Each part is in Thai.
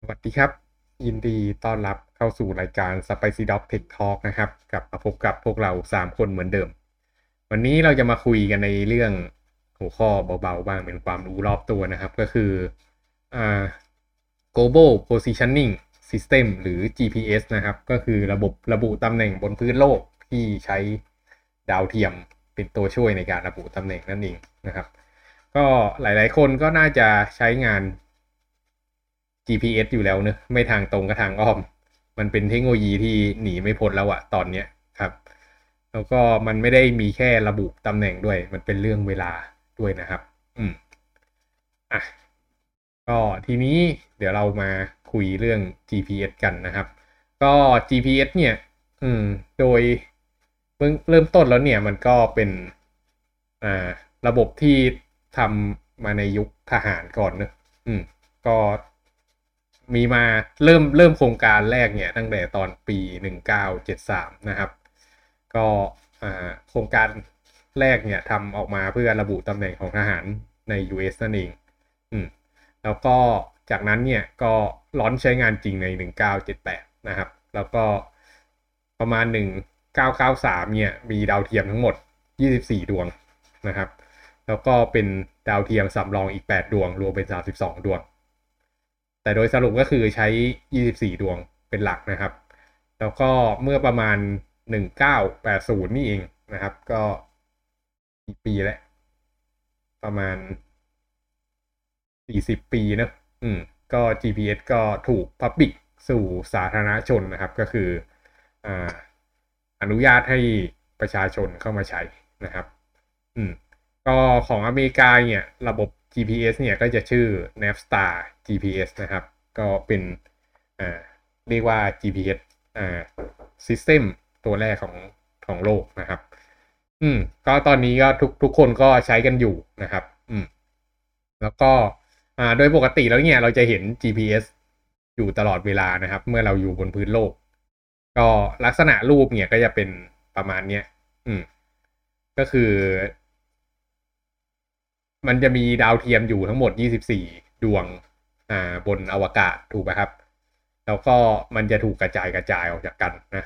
สวัสดีครับ ยินดีต้อนรับเข้าสู่รายการ Spicy Dog Tech Talk นะครับกลับมาพบกับพวกเรา 3 คนเหมือนเดิม วันนี้เราจะมาคุยกันในเรื่องหัวข้อเบาๆบ้างเป็นความรู้รอบตัวนะครับ ก็คืออ่า global positioning system หรือ GPS นะครับ ก็คือระบบระบุตำแหน่งบนพื้นโลกที่ใช้ดาวเทียมเป็นตัวช่วยในการระบุตำแหน่งนั่นเองนะครับ ก็หลายๆคนก็น่าจะใช้งาน GPS อยู่แล้วเนอะไม่ทางตรงก็ทางอ้อม มันเป็นเทคโนโลยีที่หนีไม่พ้นแล้วอะตอนเนี้ยครับ แล้วก็มันไม่ได้มีแค่ระบุตำแหน่งด้วย มันเป็นเรื่องเวลาด้วยนะครับ อืมอะก็ทีนี้เดี๋ยวเรามาคุยเรื่อง GPS กันนะครับ ก็ GPS เนี่ย อืม โดยเริ่มเริ่มต้นแล้วเนี่ย มันก็เป็นอ่าระบบที่ทำมาในยุคทหารก่อนเนอะอืม ก็ มีมาเริ่มเริ่มโครงการแรกเนี่ยตั้งแต่ตอนปี 1973 นะครับ ก็โครงการแรกเนี่ยทำออกมาเพื่อระบุตำแหน่งของทหารใน US นั่นเอง อืม แล้วก็จากนั้นเนี่ยก็ร้อนใช้งานจริงใน 1978 นะครับ แล้วก็ประมาณ 1993 เนี่ยมีดาวเทียมทั้งหมด 24 ดวงนะครับ แล้วก็เป็นดาวเทียมสำรองอีก 8 ดวง รวมเป็น 32 ดวง แต่โดยสรุปก็คือใช้ 24 ดวงเป็นหลักนะครับ แล้วก็เมื่อประมาณ 1980 นี่เองนะครับ ก็กี่ปีแล้ว ประมาณ 40 ปีเนอะอืม ก็ GPS ก็ถูก Public สู่สาธารณชนนะครับ ก็คืออ่าอนุญาตให้ประชาชนเข้ามาใช้นะครับ อืม ก็ของอเมริกาเนี่ย ระบบ GPS เนี่ยก็จะชื่อ Navstar GPS นะครับ ก็เป็นเรียกว่า GPS อ่า System ตัวแรกของของโลกนะครับ อืม ก็ตอนนี้ก็ทุกทุกคนก็ใช้กันอยู่นะครับ อืม แล้วก็ อ่า โดยปกติแล้วเนี่ยเราจะเห็น GPS อยู่ตลอดเวลานะครับ เมื่อเราอยู่บนพื้นโลก ก็ลักษณะรูปเนี่ยก็จะเป็นประมาณเนี้ย อืม ก็คือ มันจะมีดาวเทียมอยู่ทั้งหมด 24 ดวงอ่าบนอวกาศถูกไหมครับ แล้วก็มันจะถูกกระจายกระจายออกจากกันนะ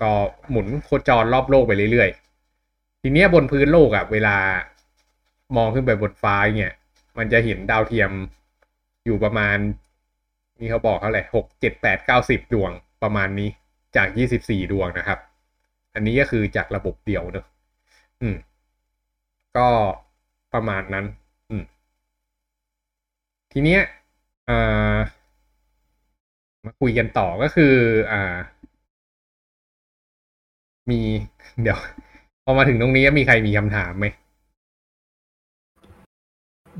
ก็หมุนโคจรรอบโลกไปเรื่อยๆ ทีเนี้ยบนพื้นโลกอะ่ะ เวลามองขึ้นไปบนฟ้าเนี่ยมันจะเห็นดาวเทียมอยู่ประมาณนี่เขาบอกเขาเลยหกเจ็ดแปดเก้าสิบดวงประมาณนี้จากยี่สิบสี่ดวงนะครับ อันนี้ก็คือจากระบบเดียวเนอะอืม ก็ ประมาณนั้น อืม ทีเนี้ยอ่ามาคุยกันต่อก็คือ อ่า มี เดี๋ยว พอมาถึงตรงนี้มีใครมีคำถามไหม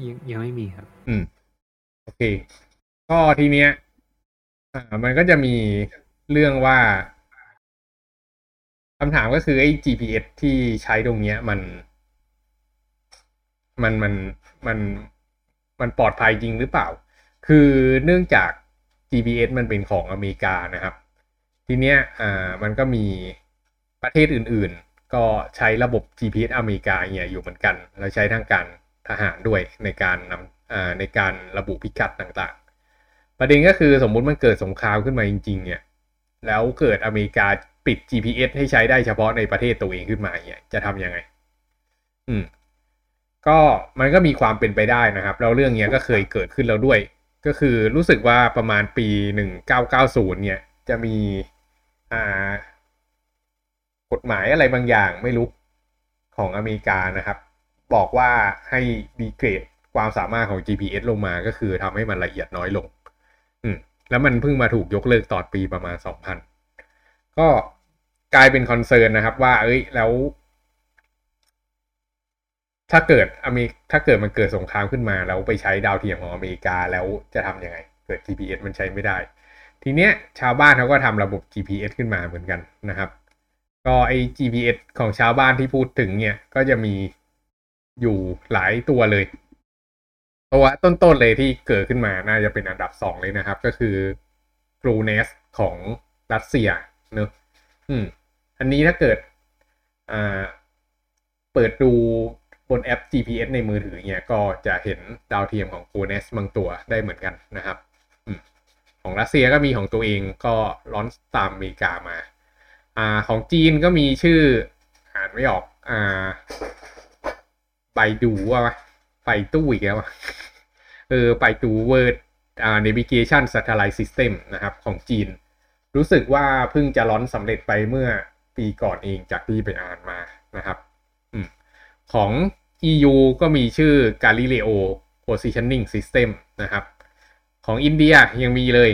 ยังยังไม่มีครับ อืม โอเค ก็ทีเนี้ย อ่า มันก็จะมีเรื่องว่าคำถามก็คือไอ้ GPS ที่ใช้ตรงเนี้ย มัน มันมันมันมันปลอดภัยจริงหรือเปล่า คือเนื่องจาก GPS มันเป็นของอเมริกานะครับ ทีเนี้ยอ่ามันก็มีประเทศอื่นๆ ก็ใช้ระบบ GPS อเมริกาเนี่ยอยู่เหมือนกัน แล้วใช้ทางการทหารด้วยในการนำอ่าในการระบุพิกัดต่างๆ ประเด็นก็คือสมมุติมันเกิดสงครามขึ้นมาจริง ๆ เนี่ย แล้วเกิดอเมริกาปิด GPS ให้ใช้ได้เฉพาะในประเทศตัวเองขึ้นมาเนี่ยจะทำยังไง อืม ก็มันก็มีความเป็นไปได้นะครับ แล้วเรื่องเนี้ยก็เคยเกิดขึ้นแล้วด้วย ก็คือรู้สึกว่าประมาณปี 1990 เนี่ย จะมีอ่ากฎหมายอะไรบางอย่างไม่รู้ของอเมริกานะครับ บอกว่าให้ดีเกรดความสามารถของ GPS ลงมาก็คือทำให้มันละเอียดน้อยลง อืม แล้วมันเพิ่งมาถูกยกเลิกตอนปีประมาณ 2000 ก็กลายเป็น concern นะครับ ว่า เอ้ย แล้ว ถ้าเกิดอเมริถ้าเกิดมันเกิดสงครามขึ้นมา แล้วไปใช้ดาวเทียมของอเมริกาแล้วจะทํำยังไง เกิด GPS มันใช้ไม่ได้ ทีเนี้ยชาวบ้านเขาก็ทำระบบ GPS ขึ้นมาเหมือนกันนะครับ ก็ไอ GPS ของชาวบ้านที่พูดถึงเนี่ยก็จะมีอยู่หลายตัวเลย ตัวต้นๆเลยที่เกิดขึ้นมาน่าจะเป็นอันดับสองเลยนะครับ ก็คือ g r u n e s ของรัสเซียเนอะอืม อันนี้ถ้าเกิดอ่าเปิดดู บนแอป GPS ในมือถือเนี่ยก็จะเห็นดาวเทียมของ g r u n e s บางตัวได้เหมือนกันนะครับอของรัสเซียก็มีของตัวเองก็ร้อนตามอเมริกามา อ่าของจีนก็มีชื่ออ่านไม่ออก อ่าไปดูว่าไปตู้อีกแล้วเออไปดูเวิร์ดอ่า navigation satellite system นะครับ ของจีน รู้สึกว่าเพิ่งจะร้อนสำเร็จไปเมื่อปีก่อนเองจากที่ไปอ่านมานะครับอของ EU ก็มีชื่อ Galileo Positioning System นะครับ ของอินเดียยังมีเลย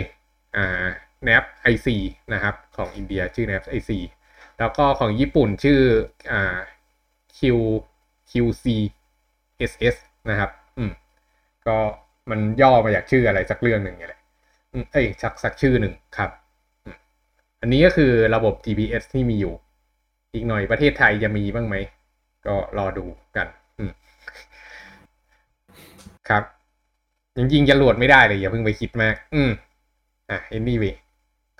อ่า NAP IC นะครับ ของอินเดียชื่อ NAP IC แล้วก็ของญี่ปุ่นชื่ออ่า Q QC SS นะครับ อืม ก็มันย่อมาจากชื่ออะไรสักเรื่องหนึ่งไงแหละเอ้ยสักสักชื่อหนึ่งครับ อันนี้ก็คือระบบ GPS ที่มีอยู่ อีกหน่อยประเทศไทยจะมีบ้างไหม ก็รอดูกัน ครับจริงๆจะหลดไม่ได้เลยอย่าเพิ่งไปคิดมาก อืมอะ anyway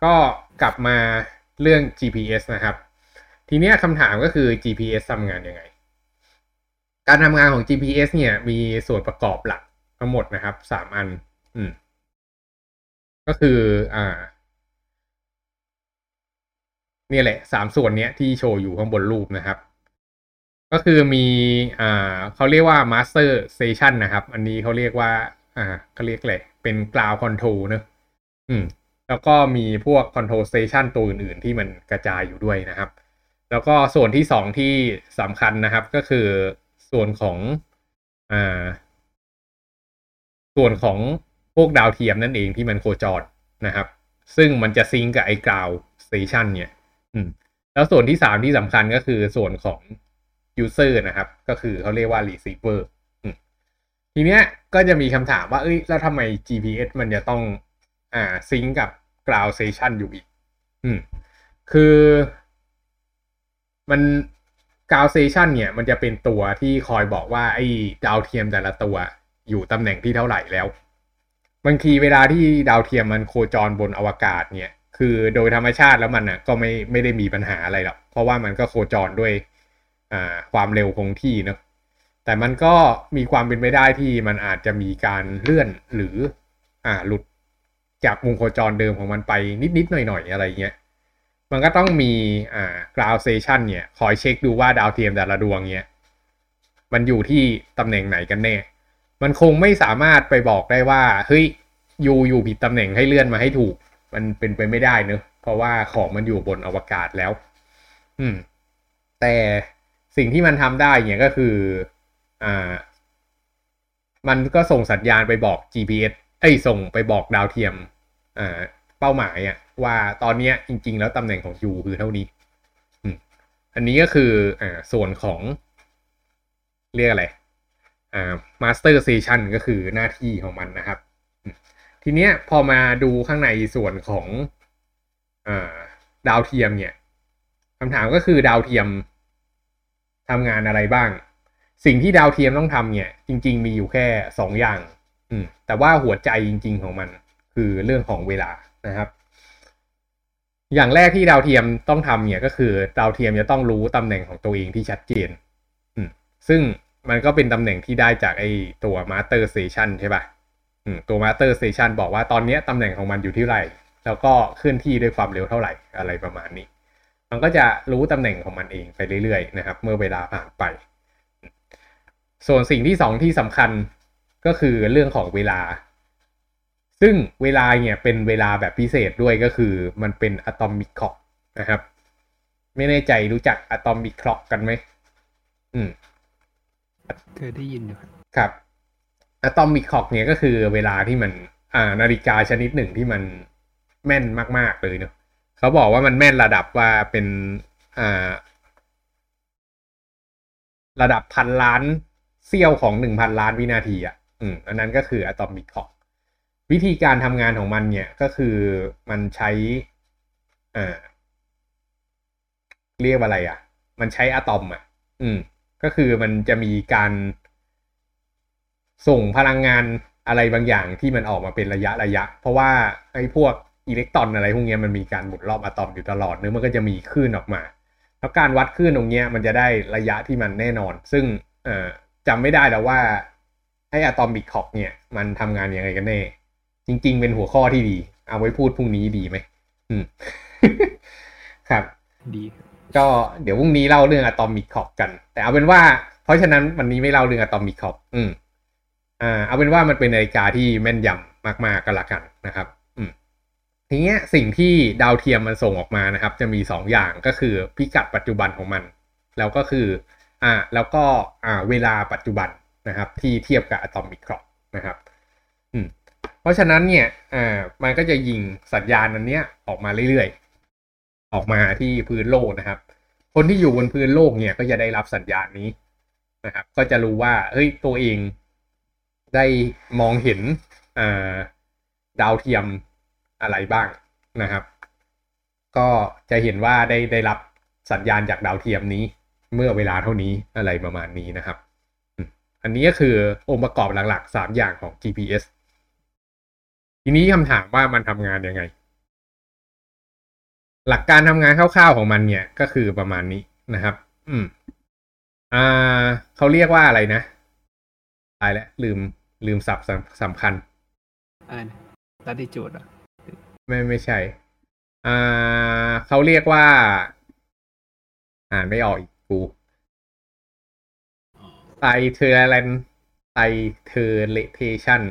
ก็กลับมาเรื่อง GPS นะครับ ทีเนี้ยคำถามก็คือ GPS ทำงานยังไง การทำงานของ GPS เนี่ย มีส่วนประกอบหลักทั้งหมดนะครับสามอัน อืม ก็คืออ่าเนี่ยแหละสามส่วนเนี้ยที่โชว์อยู่ข้างบนรูปนะครับ ก็คือมีอ่าเขาเรียกว่า master station นะครับ อันนี้เขาเรียกว่า อ่าเขาเรียกอะไรเป็น cloud control เนอะอืม แล้วก็มีพวก control station ตัวอื่น ๆ ที่มันกระจายอยู่ด้วยนะครับ แล้วก็ส่วนที่สองที่สำคัญนะครับ ก็คือส่วนของอ่าส่วนของพวกดาวเทียมนั่นเองที่มันโคจรนะครับ ซึ่งมันจะซิงกับไอ้ ground station เนี่ย อืม แล้วส่วนที่สามที่สำคัญก็คือส่วนของ user นะครับ ก็คือเขาเรียกว่า receiver ทีเนี้ยก็จะมีคำถามว่า เอ้ย แล้วทำไม GPS มันจะต้อง อ่าซิงกับ ground station อยู่อีก อืม คือมัน ground station เนี่ย มันจะเป็นตัวที่คอยบอกว่า ไอ้ดาวเทียมแต่ละตัว อยู่ตำแหน่งที่เท่าไหร่แล้วบางทีเวลาที่ดาวเทียมมันโคจรบนอวกาศเนี่ย คือโดยธรรมชาติแล้วมันอะก็ไม่ไม่ได้มีปัญหาอะไรหรอก เพราะว่ามันก็โคจรด้วย อ่าความเร็วคงที่เนอะแต่มันก็มีความเป็นไปได้ที่มันอาจจะมีการเลื่อนหรืออ่าหลุดจากวงโคจรเดิมของมันไปนิดๆหน่อยๆอะไรเงี้ยมันก็ต้องมีอ่า ground station เนี่ยคอยเช็คดูว่าดาวเทียมแต่ละดวงเนี่ยมันอยู่ที่ตำแหน่งไหนกันแน่ มันคงไม่สามารถไปบอกได้ว่าเฮ้ยยูอยู่ผิดตำแหน่งให้เลื่อนมาให้ถูก มันเป็นไปไม่ได้เนอะเพราะว่าของมันอยู่บนอวกาศแล้ว อืม แต่ สิ่งที่มันทำได้เนี่ยก็คืออ่ามันก็ส่งสัญญาณไปบอก GPS เอ้ยส่งไปบอกดาวเทียมอ่าเป้าหมายอะว่าตอนเนี้ยจริง ๆ แล้วตำแหน่งของยูคือเท่านี้อันนี้ก็คืออ่าส่วนของเรียกอะไรอ่า master station ก็คือหน้าที่ของมันนะครับ ทีเนี้ยพอมาดูข้างในส่วนของอ่าดาวเทียมเนี่ยคำถามก็คือดาวเทียม ทำงานอะไรบ้าง สิ่งที่ดาวเทียมต้องทำเนี่ย จริง ๆ มีอยู่แค่สองอย่าง อืม แต่ว่าหัวใจจริง ๆ ของมัน คือเรื่องของเวลานะครับ อย่างแรกที่ดาวเทียมต้องทำเนี่ยก็คือดาวเทียมจะต้องรู้ตำแหน่งของตัวเองที่ชัดเจน อืม ซึ่งมันก็เป็นตำแหน่งที่ได้จากไอ้ตัว master station ใช่ปะ่ะตัว master station บอกว่าตอนนี้ตำแหน่งของมันอยู่ที่ไร แล้วก็เคลื่อนที่ด้วยความเร็วเท่าไหร่อะไรประมาณนี้ มันก็จะรู้ตำแหน่งของมันเองไปเรื่อยๆนะครับ เมื่อเวลาผ่านไป ส่วนสิ่งที่สองที่สำคัญก็คือเรื่องของเวลา ซึ่งเวลาเนี่ยเป็นเวลาแบบพิเศษด้วยก็คือมันเป็นอะตอมิกคล็อกนะครับ ไม่แน่ใจรู้จักอะตอมิกคล็อกกันไหมอืมเคยได้ยินอยู่ครับครับอะตอมิกคล็อกเนี่ยก็คือเวลาที่มัน อ่านาฬิกาชนิดหนึ่งที่มันแม่นมาก ๆ เลยเนาะ เขาบอกว่ามันแม่นระดับว่าเป็นอ่าระดับพันล้านเซี่ยวของหนึ่งพันล้านวินาทีอะ อืม อันนั้นก็คืออะตอมิกคล็อกวิธีการทำงานของมันเนี่ยก็คือมันใช้อ่าเรียกว่าอะไรอะ มันใช้อะตอมอะ อืม ก็คือมันจะมีการส่งพลังงานอะไรบางอย่างที่มันออกมาเป็นระยะระยะ เพราะว่าไอ้พวก อิเล็กตรอนอะไรพวกนี้มันมีการหมุนรอบอะตอมอยู่ตลอดเนื้อมันก็จะมีคลื่นออกมา แล้วการวัดคลื่นตรงนี้มันจะได้ระยะที่มันแน่นอน ซึ่งเอ่อจำไม่ได้แล้วว่าไอ้อะตอมิกคล็อกเนี่ย มันทำงานยังไงกันแน่ จริง ๆ เป็นหัวข้อที่ดี เอาไว้พูดพรุ่งนี้ดีไหมอืมครับดีครับก็เดี๋ยวพรุ่งนี้เล่าเรื่อง atomic clock กัน แต่เอาเป็นว่า เพราะฉะนั้นวันนี้ไม่เล่าเรื่อง atomic clock อืมอ่าเอาเป็นว่ามันเป็นนาฬิกาที่แม่นยำมากๆก็แล้วกันนะครับอืม ทีเนี้ยสิ่งที่ดาวเทียมมันส่งออกมานะครับ จะมีสองอย่างก็คือพิกัดปัจจุบันของมัน แล้วก็คืออ่าแล้วก็อ่าเวลาปัจจุบันนะครับ ที่เทียบกับ atomic clockนะครับอืมเพราะฉะนั้นเนี่ยอ่ามันก็จะยิงสัญญาณอันเนี้ยออกมาเรื่อยๆ ออกมาที่พื้นโลกนะครับ คนที่อยู่บนพื้นโลกเนี่ยก็จะได้รับสัญญาณนี้นะครับ ก็จะรู้ว่าเฮ้ยตัวเองได้มองเห็นอ่าดาวเทียม อะไรบ้างนะครับ ก็จะเห็นว่าได้ได้รับสัญญาณจากดาวเทียมนี้ เมื่อเวลาเท่านี้อะไรประมาณนี้นะครับ อันนี้ก็คือองค์ประกอบหลักๆสามอย่างของ GPS ทีนี้คำถามว่ามันทำงานยังไง หลักการทำงานคร่าวๆของมันเนี่ยก็คือประมาณนี้นะครับ อืม อ่าเขาเรียกว่าอะไรนะตายแล้วลืมลืมศัพท์สำคัญอ่านลัติจูดอะ ไม่ไม่ใช่ อ่าเขาเรียกว่า อ่านไม่ออกอีกกูไตเทอร์แลน trilateration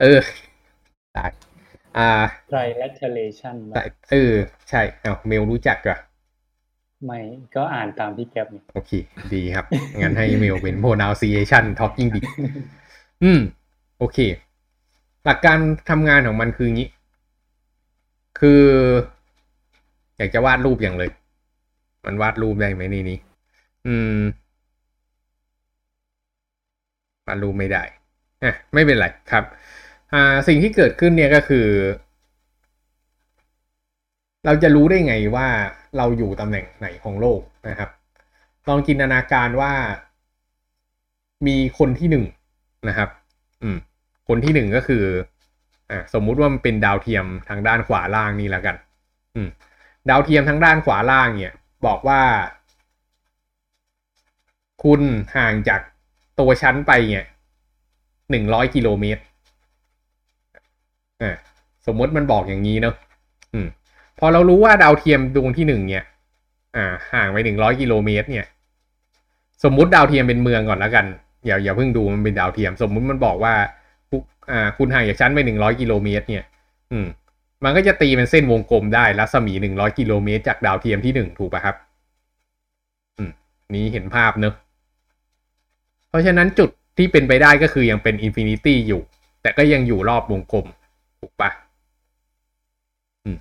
เออตายอ่า trilateration ไตเออ ใช่ เอาเมลรู้จักเหรอไม่ก็อ่านตามพี่แก๊ปนี่โอเค ดีครับ งั้นให้เมลเป็น pronunciation talking big อืม โอเค หลักการทำงานของมันคืองี้ คือ อยากจะวาดรูปอย่างเลย มันวาดรูปได้ไหมในนี้อืมวาดรูปไม่ได้อะไม่เป็นไรครับอ่าสิ่งที่เกิดขึ้นเนี่ยก็คือ เราจะรู้ได้ไงว่าเราอยู่ตำแหน่งไหนของโลกนะครับ ลองจินตนาการว่ามีคนที่หนึ่งนะครับ อืม คนที่หนึ่งก็คือ อ่าสมมุติว่ามันเป็นดาวเทียมทางด้านขวาล่างนี่แล้วกัน อืม ดาวเทียมทางด้านขวาล่างเนี่ย บอกว่า คุณห่างจากตัวชั้นไปเนี่ยหนึ่งร้อยกิโลเมตรอ่าสมมติมันบอกอย่างนี้เนอะอืม พอเรารู้ว่าดาวเทียมดวงที่หนึ่งเนี่ย อ่า ห่างไปหนึ่งร้อยกิโลเมตร เนี่ย สมมุติดาวเทียมเป็นเมืองก่อนแล้วกันอย่าอย่าเพิ่งดูมันเป็นดาวเทียม สมมุติมันบอกว่า อ่าคุณห่างจากฉันไปหนึ่งร้อยกิโลเมตร เนี่ย อืม มันก็จะตีเป็นเส้นวงกลมได้รัศมีหนึ่งร้อยกิโลเมตรจากดาวเทียมที่หนึ่งถูกป่ะครับ อืม นี้เห็นภาพเนอะเพราะฉะนั้นจุดที่เป็นไปได้ก็คือยังเป็น infinity อยู่ แต่ก็ยังอยู่รอบวงกลม ถูกปะอืม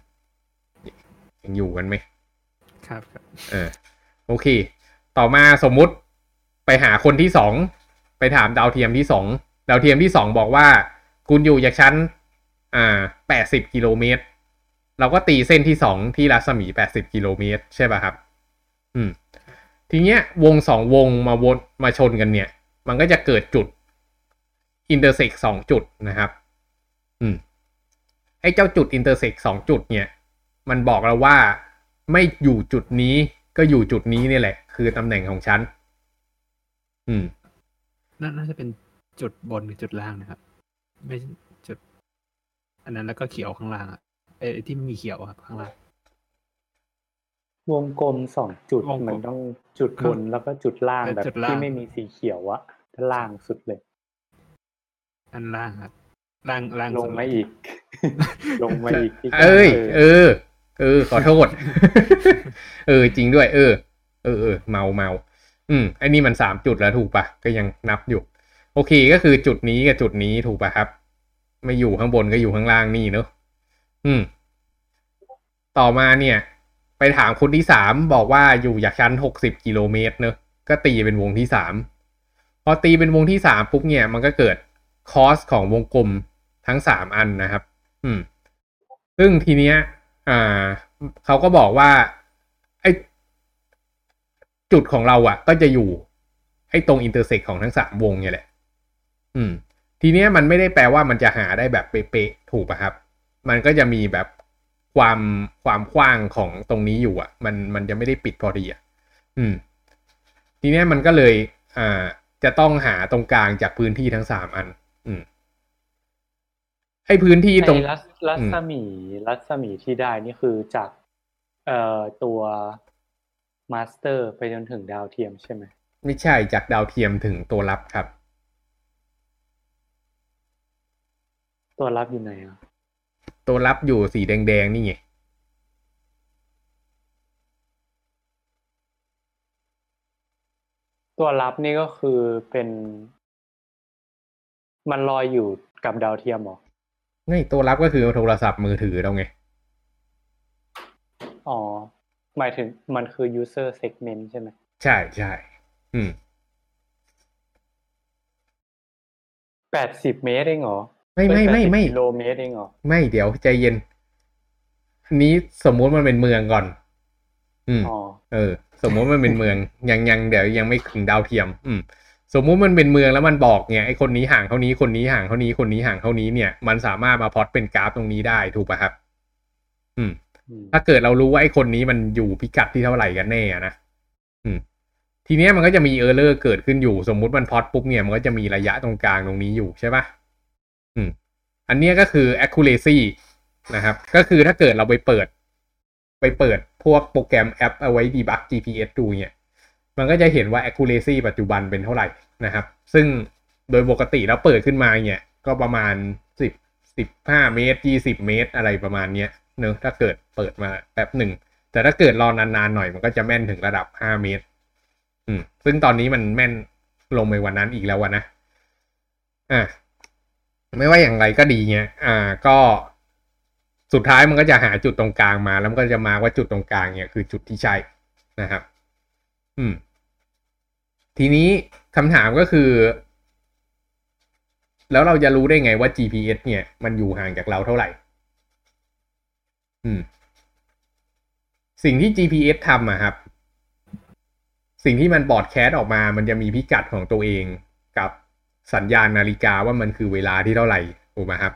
ยังอยู่กันไหม ครับครับเออโอเค ต่อมาสมมุติไปหาคนที่สอง ไปถามดาวเทียมที่สอง ดาวเทียมที่สองบอกว่า คุณอยู่จากชั้น อ่าแปดสิบกิโลเมตร เราก็ตีเส้นที่สองที่รัศมีแปดสิบกิโลเมตร ใช่ป่ะครับ อืม ทีเนี้ยวงสองวงมาวนมาชนกันเนี่ย มันก็จะเกิดจุดintersect สองจุดนะครับ อืม ไอ้เจ้าจุด intersect สองจุดเนี่ย มันบอกเราว่าไม่อยู่จุดนี้ก็อยู่จุดนี้นี่แหละ คือตำแหน่งของฉัน อืมน่าน่าจะเป็น จุดบนกับจุดล่างนะครับ ไม่ใช่จุด อันนั้นแล้วก็เขียวข้างล่างอะเอ้ยที่มีเขียวอะครับข้างล่าง วงกลมสองจุดวงกลมมันต้องจุดบนแล้วก็จุดล่างเออแบบจุดล่าง ที่ไม่มีสีเขียวอะถ้าล่างสุดเลย อันล่างครับล่างล่างลสุงดมาอีก ลงมาอีกที่เอ้ยเอเอออ เออ ขอโทษ เออ จริงด้วย เออ เออเออเมาเมา อืมไอ้นี่มันสามจุดแล้วถูกปะก็ยังนับอยู่ โอเคก็คือจุดนี้กับจุดนี้ถูกป่ะครับ ไม่อยู่ข้างบนก็อยู่ข้างล่างนี่เนอะอืม ต่อมาเนี่ย ไปถามคนที่สามบอกว่าอยู่จากชั้นหกสิบกิโลเมตรเนอะก็ตีเป็นวงที่สามพอตีเป็นวงที่สามปุ๊บเนี่ย มันก็เกิด cross ของวงกลมทั้งสามอันนะครับ อืม ซึ่งทีเนี้ย อ่าเขาก็บอกว่า ไอจุดของเราอะ่ะ ก็จะอยู่ไอ้ตรง intersect ของทั้งสามวงเนี่ยแหละ อืม ทีเนี้ยมันไม่ได้แปลว่ามันจะหาได้แบบเป๊ะๆถูกปะครับ มันก็จะมีแบบความความกว้างของตรงนี้อยู่อะ่ะ มันมันจะไม่ได้ปิดพอดีอะ่ะอืม ทีเนี้ยมันก็เลยอ่าจะต้องหาตรงกลางจากพื้นที่ทั้งสามอัน อืมไออ้พื้นที่ตรงไอ้รัศรัศมีรัศมีที่ได้นี่คือจากเอ่อตัวมาสเตอร์ไปจนถึงดาวเทียมใช่ไหมไม่ใช่จากดาวเทียมถึงตัวรับครับ ตัวรับอยู่ไหนอะตัวรับอยู่สีแดงๆนี่ไงตัวรับนี่ก็คือเป็น มันลอยอยู่กับดาวเทียมเหรอไงตัวรับก็คือโทรศัพท์มือถือเราไง อ๋อ หมายถึงมันคือ user segment ใช่ไหมใช่ใช่อืมแปดสิบเมตรเองเหรอ ไม่ไม่ไม่ไม่80กิโลเมตรเองเหรอไม่เดี๋ยวใจเย็น อันนี้สมมุติมันเป็นเมืองก่อน อืมอ๋อเออ สมมุติมันเป็นเมืองยังยังเดี๋ยวยังไม่ถึงดาวเทียม อืม สมมุติมันเป็นเมืองแล้วมันบอกเนี่ยไอ้คนนี้ห่างเท่านี้คนนี้ห่างเท่านี้คนนี้ห่างเท่านี้เนี่ย มันสามารถมาพล็อตเป็นกราฟตรงนี้ได้ถูกป่ะครับ อืมอืมถ้าเกิดเรารู้ว่าไอ้คนนี้มันอยู่พิกัดที่เท่าไหร่กันแน่อะนะอืมทีเนี้ยมันก็จะมี error เกิดขึ้นอยู่ สมมุติมันพล็อตปุ๊บเนี่ยมันก็จะมีระยะตรงกลางตรงนี้อยู่ใช่ปะ อืมอันนี้ก็คือ accuracy นะครับ ก็คือถ้าเกิดเราไปเปิด ไปเปิดพวกโปรแกรมแอปเอาไว้ debug GPS ดูเนี่ยมันก็จะเห็นว่า accuracy ปัจจุบันเป็นเท่าไหร่นะครับ ซึ่งโดยปกติแล้วเปิดขึ้นมาเนี่ยก็ประมาณสิบสิบห้าเมตรยี่สิบเมตร อะไรประมาณเนี้ยเนอะถ้าเกิดเปิดมาแป๊บหนึ่ง แต่ถ้าเกิดรอนานๆหน่อยมันก็จะแม่นถึงระดับห้าเมตร อืม ซึ่งตอนนี้มันแม่นลงไปวันนั้นอีกแล้ววะนะ อะ ไม่ว่าอย่างไรก็ดีเนี่ยอ่า ก็สุดท้ายมันก็จะหาจุดตรงกลางมา แล้วมันก็จะมาว่าจุดตรงกลางเนี่ยคือจุดที่ใช่นะครับ อืม ทีนี้คำถามก็คือ แล้วเราจะรู้ได้ไงว่า GPS เนี่ย มันอยู่ห่างจากเราเท่าไหร่ อืม สิ่งที่ GPS ทำอะครับ สิ่งที่มันบอดแคสต์ออกมา มันจะมีพิกัดของตัวเองกับ สัญญาณนาฬิกาว่ามันคือเวลาที่เท่าไหร่ถูกไหมครับ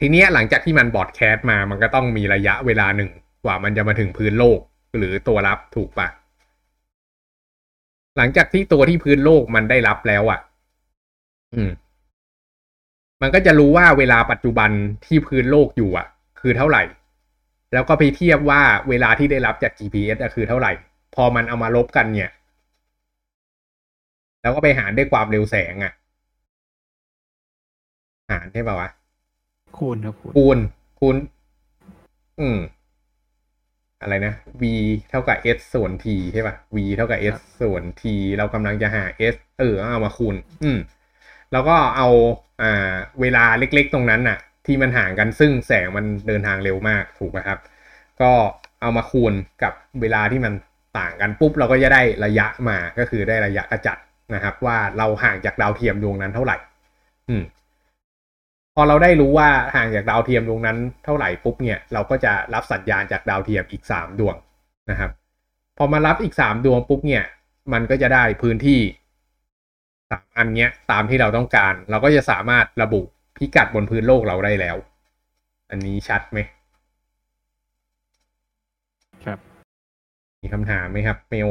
ทีนี้หลังจากที่มันบอดแคสต์มามันก็ต้องมีระยะเวลาหนึ่งกว่ามันจะมาถึงพื้นโลกหรือตัวรับถูกปะหลังจากที่ตัวที่พื้นโลกมันได้รับแล้วอะ่ะ อืม มันก็จะรู้ว่าเวลาปัจจุบันที่พื้นโลกอยู่อะ คือเท่าไหร่ แล้วก็ไปเทียบว่าเวลาที่ได้รับจาก GPS อะคือเท่าไหร่ พอมันเอามาลบกันเนี่ย แล้วก็ไปหารด้วยความเร็วแสงอะ่ะ หารใช่ป่าวะ คูณครับคูณคูณ คูณ อืม อะไรนะ v เท่ากับ s ส่วน t ใช่ป่ะ v เท่ากับ s ส่วน t เรากำลังจะหา s เออเอามาคูณ อืม แล้วก็เอาอ่า เวลาเล็กๆตรงนั้นน่ะ ที่มันห่างกันซึ่งแสงมันเดินทางเร็วมากถูกไหมครับ ก็เอามาคูณกับเวลาที่มันต่างกันปุ๊บเราก็จะได้ระยะมาก็คือได้ระยะกระจัด นะครับ ว่าเราห่างจากดาวเทียมดวงนั้นเท่าไหร่ อืม พอเราได้รู้ว่าห่างจากดาวเทียมดวงนั้นเท่าไหร่ปุ๊บเนี่ย เราก็จะรับสัญญาณจากดาวเทียมอีกสามดวงนะครับ พอมารับอีกสามดวงปุ๊บเนี่ย มันก็จะได้พื้นที่สามอันเนี้ย ตามที่เราต้องการ เราก็จะสามารถระบุพิกัดบนพื้นโลกเราได้แล้ว อันนี้ชัดไหมครับ มีคำถามไหมครับเมล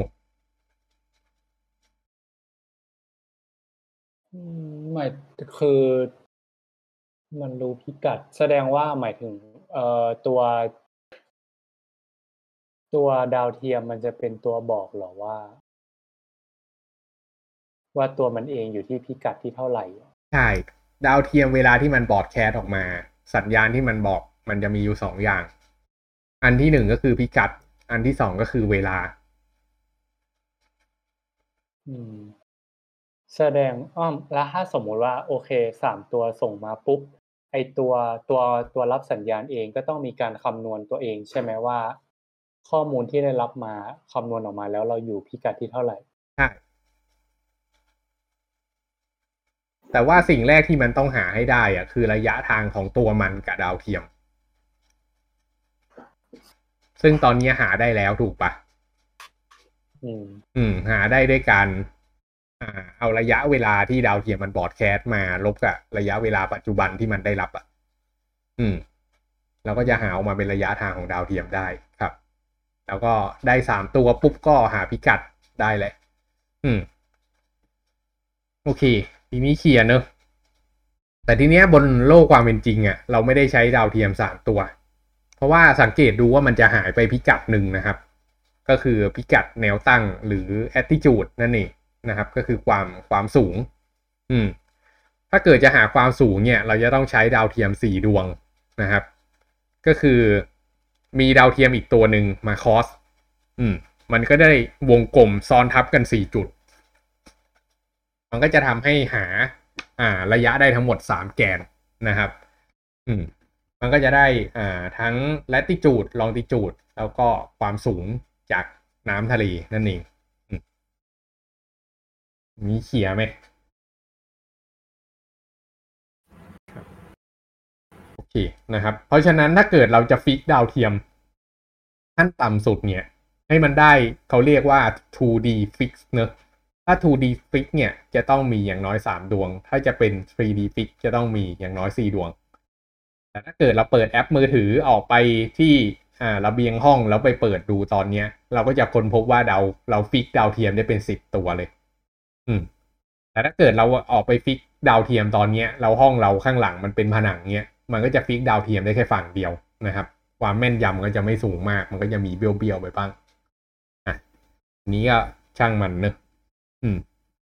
อืมหมายคือมันรู้พิกัด แสดงว่าหมายถึง เอ่อตัวตัวดาวเทียมมันจะเป็นตัวบอกเหรอว่า ว่าตัวมันเองอยู่ที่พิกัดที่เท่าไหร่ใช่ ดาวเทียมเวลาที่มันบอดแคสต์ออกมา สัญญาณที่มันบอกมันจะมีอยู่สองอย่าง อันที่หนึ่งก็คือพิกัด อันที่สองก็คือเวลา อืม แสดงอ้อมแล้วถ้าสมมุติว่าโอเคสามตัวส่งมาปุ๊บไอตัวตัวตัวรับสัญญาณเองก็ต้องมีการคำนวณตัวเอง ใช่ไหมว่า ข้อมูลที่ได้รับมาคำนวณออกมาแล้วเราอยู่พิกัดที่เท่าไหร่ใช่แต่ว่าสิ่งแรกที่มันต้องหาให้ได้อะคือระยะทางของตัวมันกับดาวเทียม ซึ่งตอนนี้หาได้แล้วถูกปะอืมอืมหาได้ด้วยการอ่า เอาระยะเวลาที่ดาวเทียมมันบอดแคสต์มาลบกับระยะเวลาปัจจุบันที่มันได้รับอะ อืมเราก็จะหาออกมาเป็นระยะทางของดาวเทียมได้ครับ แล้วก็ได้สามตัวปุ๊บก็หาพิกัดได้เลย อืม โอเค ทีนี้เคลียร์เนอะแต่ทีเนี้ยบนโลกความเป็นจริงอะ่ะ เราไม่ได้ใช้ดาวเทียมสามตัว เพราะว่าสังเกตดูว่ามันจะหายไปพิกัดหนึ่งนะครับ ก็คือพิกัดแนวตั้งหรือ attitude นั่นเอง นะครับ ก็คือความความสูง อืม ถ้าเกิดจะหาความสูงเนี่ย เราจะต้องใช้ดาวเทียมสี่ดวงนะครับ ก็คือมีดาวเทียมอีกตัวหนึ่งมาคอส อืม มันก็ได้วงกลมซ้อนทับกันสี่จุด มันก็จะทำให้หา อ่า ระยะได้ทั้งหมดสามแกนนะครับ อืม มันก็จะได้อ่าทั้ง latitude longitude แล้วก็ความสูงจากน้ำทะเลนั่นเอง มีเขียไหมโอเคนะครับ เพราะฉะนั้นถ้าเกิดเราจะฟิกดาวเทียมขั้นต่ำสุดเนี่ย ให้มันได้เขาเรียกว่า 2D fix เนอะถ้า 2D fix เนี่ยจะต้องมีอย่างน้อย 3 ดวง ถ้าจะเป็น 3D fix จะต้องมีอย่างน้อย 4 ดวง แต่ถ้าเกิดเราเปิดแอปมือถือออกไปที่อ่าระเบียงห้องแล้วไปเปิดดูตอนเนี้ย เราก็จะค้นพบว่าดาวเรา fix ดาวเทียมได้เป็น 10 ตัวเลย อืมแต่ถ้าเกิดเราออกไป fix ดาวเทียมตอนเนี้ย เราห้องเราข้างหลังมันเป็นผนังเนี้ยมันก็จะ fix ดาวเทียมได้แค่ฝั่งเดียวนะครับ ความแม่นยำก็จะไม่สูงมาก มันก็จะมีเบี้ยวๆไปบ้างอะนี้ก็ช่างมันเนอะอืม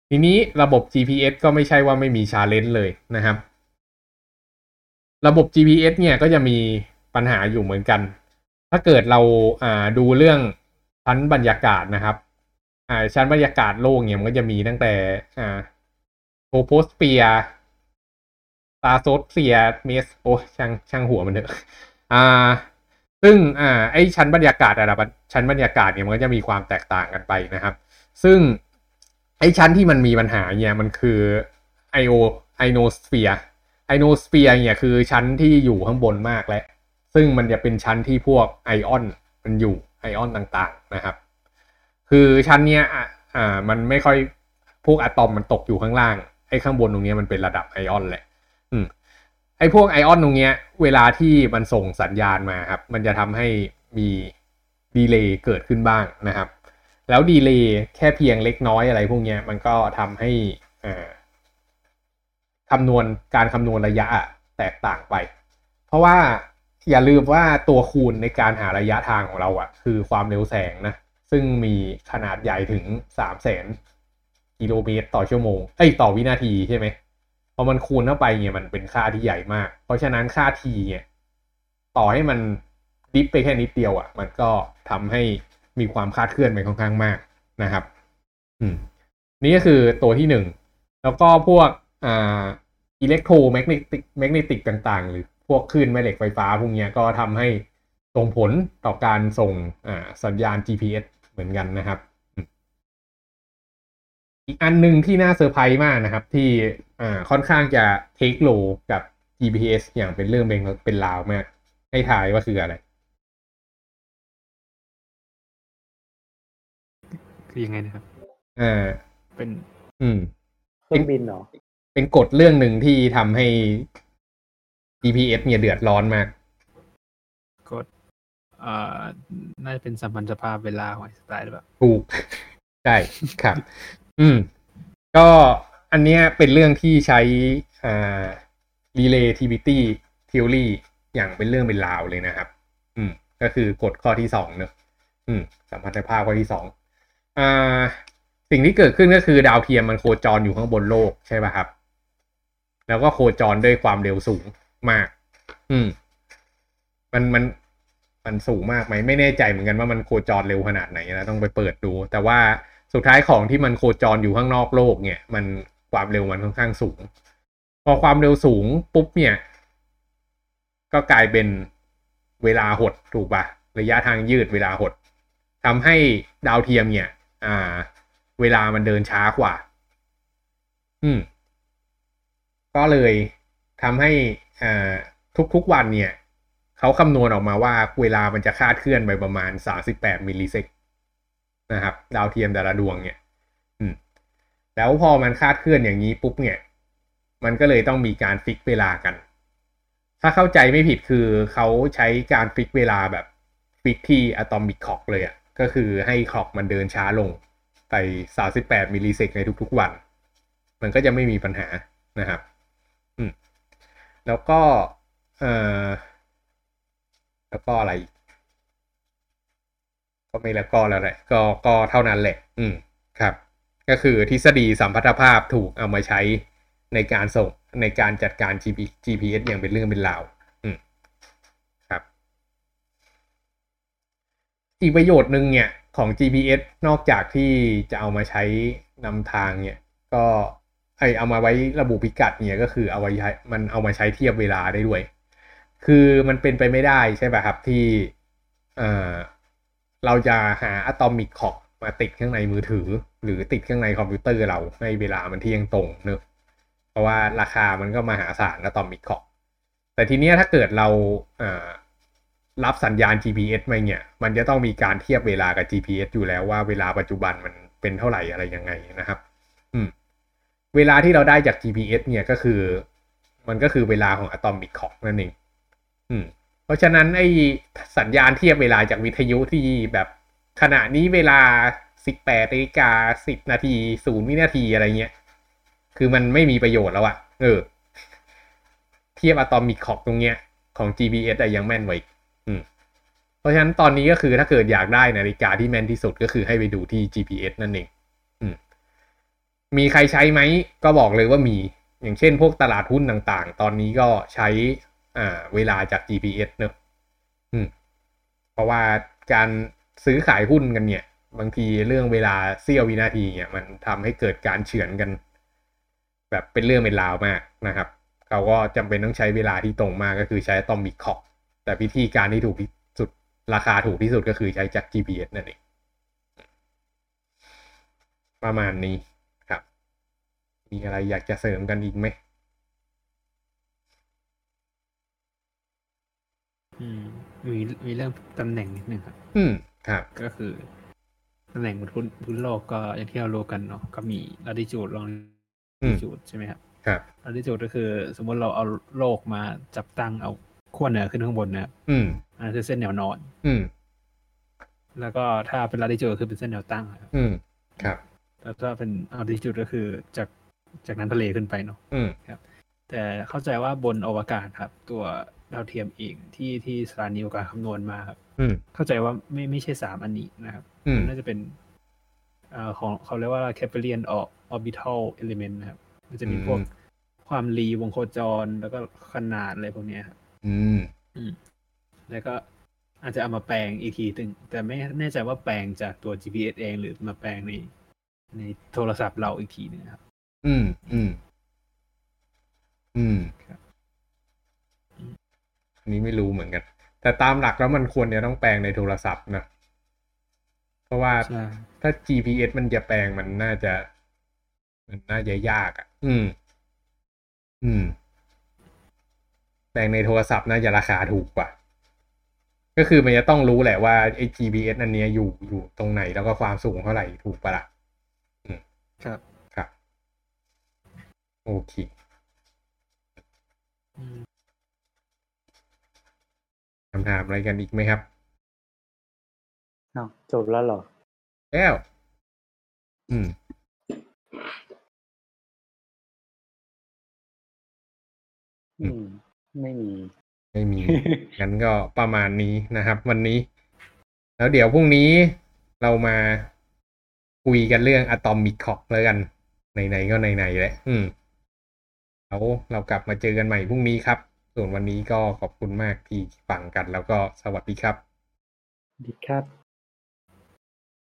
ทีนี้ระบบ GPS ก็ไม่ใช่ว่าไม่มี challenge เลยนะครับ ระบบ GPS เนี่ยก็จะมีปัญหาอยู่เหมือนกัน ถ้าเกิดเราอ่าดูเรื่องชั้นบรรยากาศนะครับ อ่าชั้นบรรยากาศโลกเนี่ยมันก็จะมีตั้งแต่ อ่าโทโพสเปียตาโซเซียเมสโอ้ช่างช่างหัวมันเถอะอ่า ซึ่งอ่าไอชั้นบรรยากาศระดับชั้นบรรยากาศเนี่ยมันก็จะมีความแตกต่างกันไปนะครับ ซึ่งไอชั้นที่มันมีปัญหาเนี่ยมันคือไอโอionosphere ionosphere เนี่ยคือชั้นที่อยู่ข้างบนมากและ ซึ่งมันจะเป็นชั้นที่พวกไอออนมันอยู่ไอออนต่างๆนะครับ คือชั้นเนี้ยอ่ามันไม่ค่อยพวกอะตอมมันตกอยู่ข้างล่างไอ้ข้างบนตรงเนี้ยมันเป็นระดับไอออนแหละ อืมไอ้พวกไอออนตรงเนี้ย เวลาที่มันส่งสัญญาณมาครับ มันจะทำให้มี delay เกิดขึ้นบ้างนะครับ แล้ว delay แค่เพียงเล็กน้อยอะไรพวกเนี้ย มันก็ทำให้อ่าคำนวณการคำนวณระยะแตกต่างไป เพราะว่าอย่าลืมว่าตัวคูณในการหาระยะทางของเราอะคือความเร็วแสงนะ ซึ่งมีขนาดใหญ่ถึงสามแสนกิโลเมตรต่อชั่วโมง เอ้ยต่อวินาทีใช่ไหมพอมันคูณเข้าไปเนี่ยมันเป็นค่าที่ใหญ่มาก เพราะฉะนั้นค่าทีเนี่ยต่อให้มันดิฟไปแค่นิดเดียวอะ่ะ มันก็ทำให้มีความคาดเคลื่อนไปค่อนข้างมากนะครับ อืม นี่ก็คือตัวที่หนึ่ง แล้วก็พวกอ่า electromagnetic magnetic ต่างๆ หรือพวกคลื่นแม่เหล็กไฟฟ้าพวกเนี้ยก็ทำให้ส่งผลต่อการส่งอ่าสัญญาณ GPS เหมือนกันนะครับ อีกอันหนึ่งที่น่าเซอร์ไพรส์มากนะครับ ที่อ่าค่อนข้างจะ take role กับ GPS อย่างเป็นเรื่องเป็นเป็นราวมาก ให้ทายว่าคืออะไร คือยังไงนะครับอ่าเป็น อืมเครื่องบินเหรอ เป็นกฎเรื่องหนึ่งที่ทำให้ GPS เนี่ยเดือดร้อนมากกฎ เอ่อน่าจะเป็นสัมพันธภาพเวลาของไอสไตล์หรือเปล่าถูกใช่ครับ อืม ก็อันเนี้ยเป็นเรื่องที่ใช้อ่า relativity theory อย่างเป็นเรื่องเป็นราวเลยนะครับ อืม ก็คือกฎข้อที่สองเนอะอืม สัมพันธภาพข้อที่สองอ่า สิ่งที่เกิดขึ้นก็คือดาวเทียมมันโคจรอยู่ข้างบนโลกใช่ป่ะครับ แล้วก็โคจรด้วยความเร็วสูงมาก อืม มันมัน มันสูงมากไหมไม่แน่ใจเหมือนกันว่ามันโคจรเร็วขนาดไหนนะต้องไปเปิดดู แต่ว่าสุดท้ายของที่มันโคจรอยู่ข้างนอกโลกเนี่ย มันความเร็วมันค่อนข้างสูง พอความเร็วสูงปุ๊บเนี่ย ก็กลายเป็นเวลาหดถูกปะระยะทางยืดเวลาหดทำให้ดาวเทียมเนี่ย อ่า เวลามันเดินช้ากว่า อืม ก็เลยทำให้อ่าทุกๆวันเนี่ย เขาคำนวณออกมาว่าเวลามันจะคาดเคลื่อนไปประมาณ 38 มิลลิเซกนะครับ ดาวเทียมแต่ละดวงเนี่ยแล้วพอมันคาดเคลื่อนอย่างนี้ปุ๊บเนี่ย มันก็เลยต้องมีการ fix เวลากัน ถ้าเข้าใจไม่ผิดคือเขาใช้การ fix เวลาแบบ fix ที่ atomic clock เลยอะ ก็คือให้ clock มันเดินช้าลงไป 38 millisec ในทุกๆวัน มันก็จะไม่มีปัญหานะครับ อืม แล้วก็ เอ่อ แล้วก็อะไร ก็ไม่แล้วก็แล้วแหละ ก็ก็เท่านั้นแหละ อืมครับ ก็คือทฤษฎีสัมพัทธภาพถูกเอามาใช้ในการส่งในการจัดการ GP GPS อย่างเป็นเรื่องเป็นราวอืมครับ อีกประโยชน์หนึ่งเนี่ยของ GPS นอกจากที่จะเอามาใช้นำทางเนี่ย ก็ไอเอามาไว้ระบุพิกัดเนี่ยก็คือเอาไว้ใช้มันเอามาใช้เทียบเวลาได้ด้วย คือมันเป็นไปไม่ได้ใช่ป่ะครับที่เอ่อเราจะหา atomic clock มาติดข้างในมือถือ หรือติดข้างในคอมพิวเตอร์เราให้เวลามันเที่ยงตรงเนอะเพราะว่าราคามันก็มาหาศาลอะตอมิกคอกแต่ทีเนี้ยถ้าเกิดเราเอ่อรับสัญญาณ GPS มาเนี่ย มันจะต้องมีการเทียบเวลากับ GPS อยู่แล้วว่าเวลาปัจจุบันมันเป็นเท่าไหร่อะไรยังไงนะครับ อืม เวลาที่เราได้จาก GPS เนี่ยก็คือ มันก็คือเวลาของอะตอมิกคอกนั่นเอง อืม เพราะฉะนั้นไอ้สัญญาณเทียบเวลาจากวิทยุที่แบบขณะนี้เวลา18นาฬิกา10นาที0วินาทีอะไรเงี้ย คือมันไม่มีประโยชน์แล้วอะเออ เทียบอะตอมิกคอกตรงเนี้ย ของ GPS อะยังแม่นไว้อืม เพราะฉะนั้นตอนนี้ก็คือถ้าเกิดอยากได้นาฬิกาที่แม่นที่สุดก็คือให้ไปดูที่ GPS นั่นเอง อืม มีใครใช้ไหม ก็บอกเลยว่ามี อย่างเช่นพวกตลาดหุ้นต่างๆ ตอนนี้ก็ใช้ อ่าเวลาจาก GPS เนอะอืม เพราะว่าการซื้อขายหุ้นกันเนี่ย บางทีเรื่องเวลาเสี้ยววินาทีเนี่ยมันทำให้เกิดการเฉือนกัน แบบเป็นเรื่องเป็นราวมากนะครับ เขาก็จำเป็นต้องใช้เวลาที่ตรงมากก็คือใช้ตอมมิคอกแต่วิธีการที่ถูกที่สุดราคาถูกที่สุดก็คือใช้จาก GPS นั่นเองประมาณนี้ครับ มีอะไรอยากจะเสริมกันอีกไหม มมีมีเรื่องตำแหน่งนิดนึงครับ อืมครับ ก็คือตำแหน่งบนพื้นพื้นโลกก็อย่างที่เรารู้กันเนาะก็มี latitude อืม longitude ใช่ไหมครับครับ latitude ก็คือ สมมติเราเอาโลกมาจับตั้งเอาขั้วเหนือขึ้นข้างบนนะครับอืมอันนั้นคือเส้นแนวนอน อืม แล้วก็ถ้าเป็น latitude คือเป็นเส้นแนวตั้งครับอืมครับ แล้วถ้าเป็น altitude ก็คือจากจากน้ำทะเลขึ้นไปเนาะอืมแต่เข้าใจว่าบนอวกาศครับ ตัว ดาวเทียมเองที่ที่สถานีอวกาศคำนวณมาครับอืมเข้าใจว่าไม่ไม่ใช่สามอันนี้นะครับอืมน่าจะเป็นเอ่อของเขาเรียกว่า Keplernian orbital element นะครับ มันจะมีพวกอืมความรีวงโคจรแล้วก็ขนาดอะไรพวกเนี้ยครับอืมแล้วก็อาจจะเอามาแปลงอีกทีถึงแต่ไม่แน่ใจว่าแปลงจากตัว GPS เองหรือมาแปลงในในโทรศัพท์เราอีกทีหนึงครับ อืม อืม อืมครับ อันนี้ไม่รู้เหมือนกัน แต่ตามหลักแล้วมันควรจะต้องแปลงในโทรศัพท์นะเพราะว่าใช่ถ้า GPS มันจะแปลงมันน่าจะ มันน่าจะยากอะ อืม อืม แปลงในโทรศัพท์น่าจะราคาถูกกว่า ก็คือมันจะต้องรู้แหละว่าไอ้ GPS อันเนี้ยอยู่อยู่ตรงไหนแล้วก็ความสูงเท่าไหร่ถูกปะล่ะครับครับ โอเคอืม คำถามอะไรกันอีกไหมครับอ้าวจบแล้วเหรอ แล้ว อืม อือืมมไม่มี ไม่มี งั้นก็ประมาณนี้นะครับ วันนี้ แล้วเดี๋ยวพรุ่งนี้เรามาคุยกันเรื่องอะตอมิกคอกแล้วกัน ไหนๆก็ไหนๆแหละ อืมแล้วเรากลับมาเจอกันใหม่พรุ่งนี้ครับ ส่วนวันนี้ก็ขอบคุณมากที่ฟังกัน แล้วก็สวัสดีครับ ดีครับ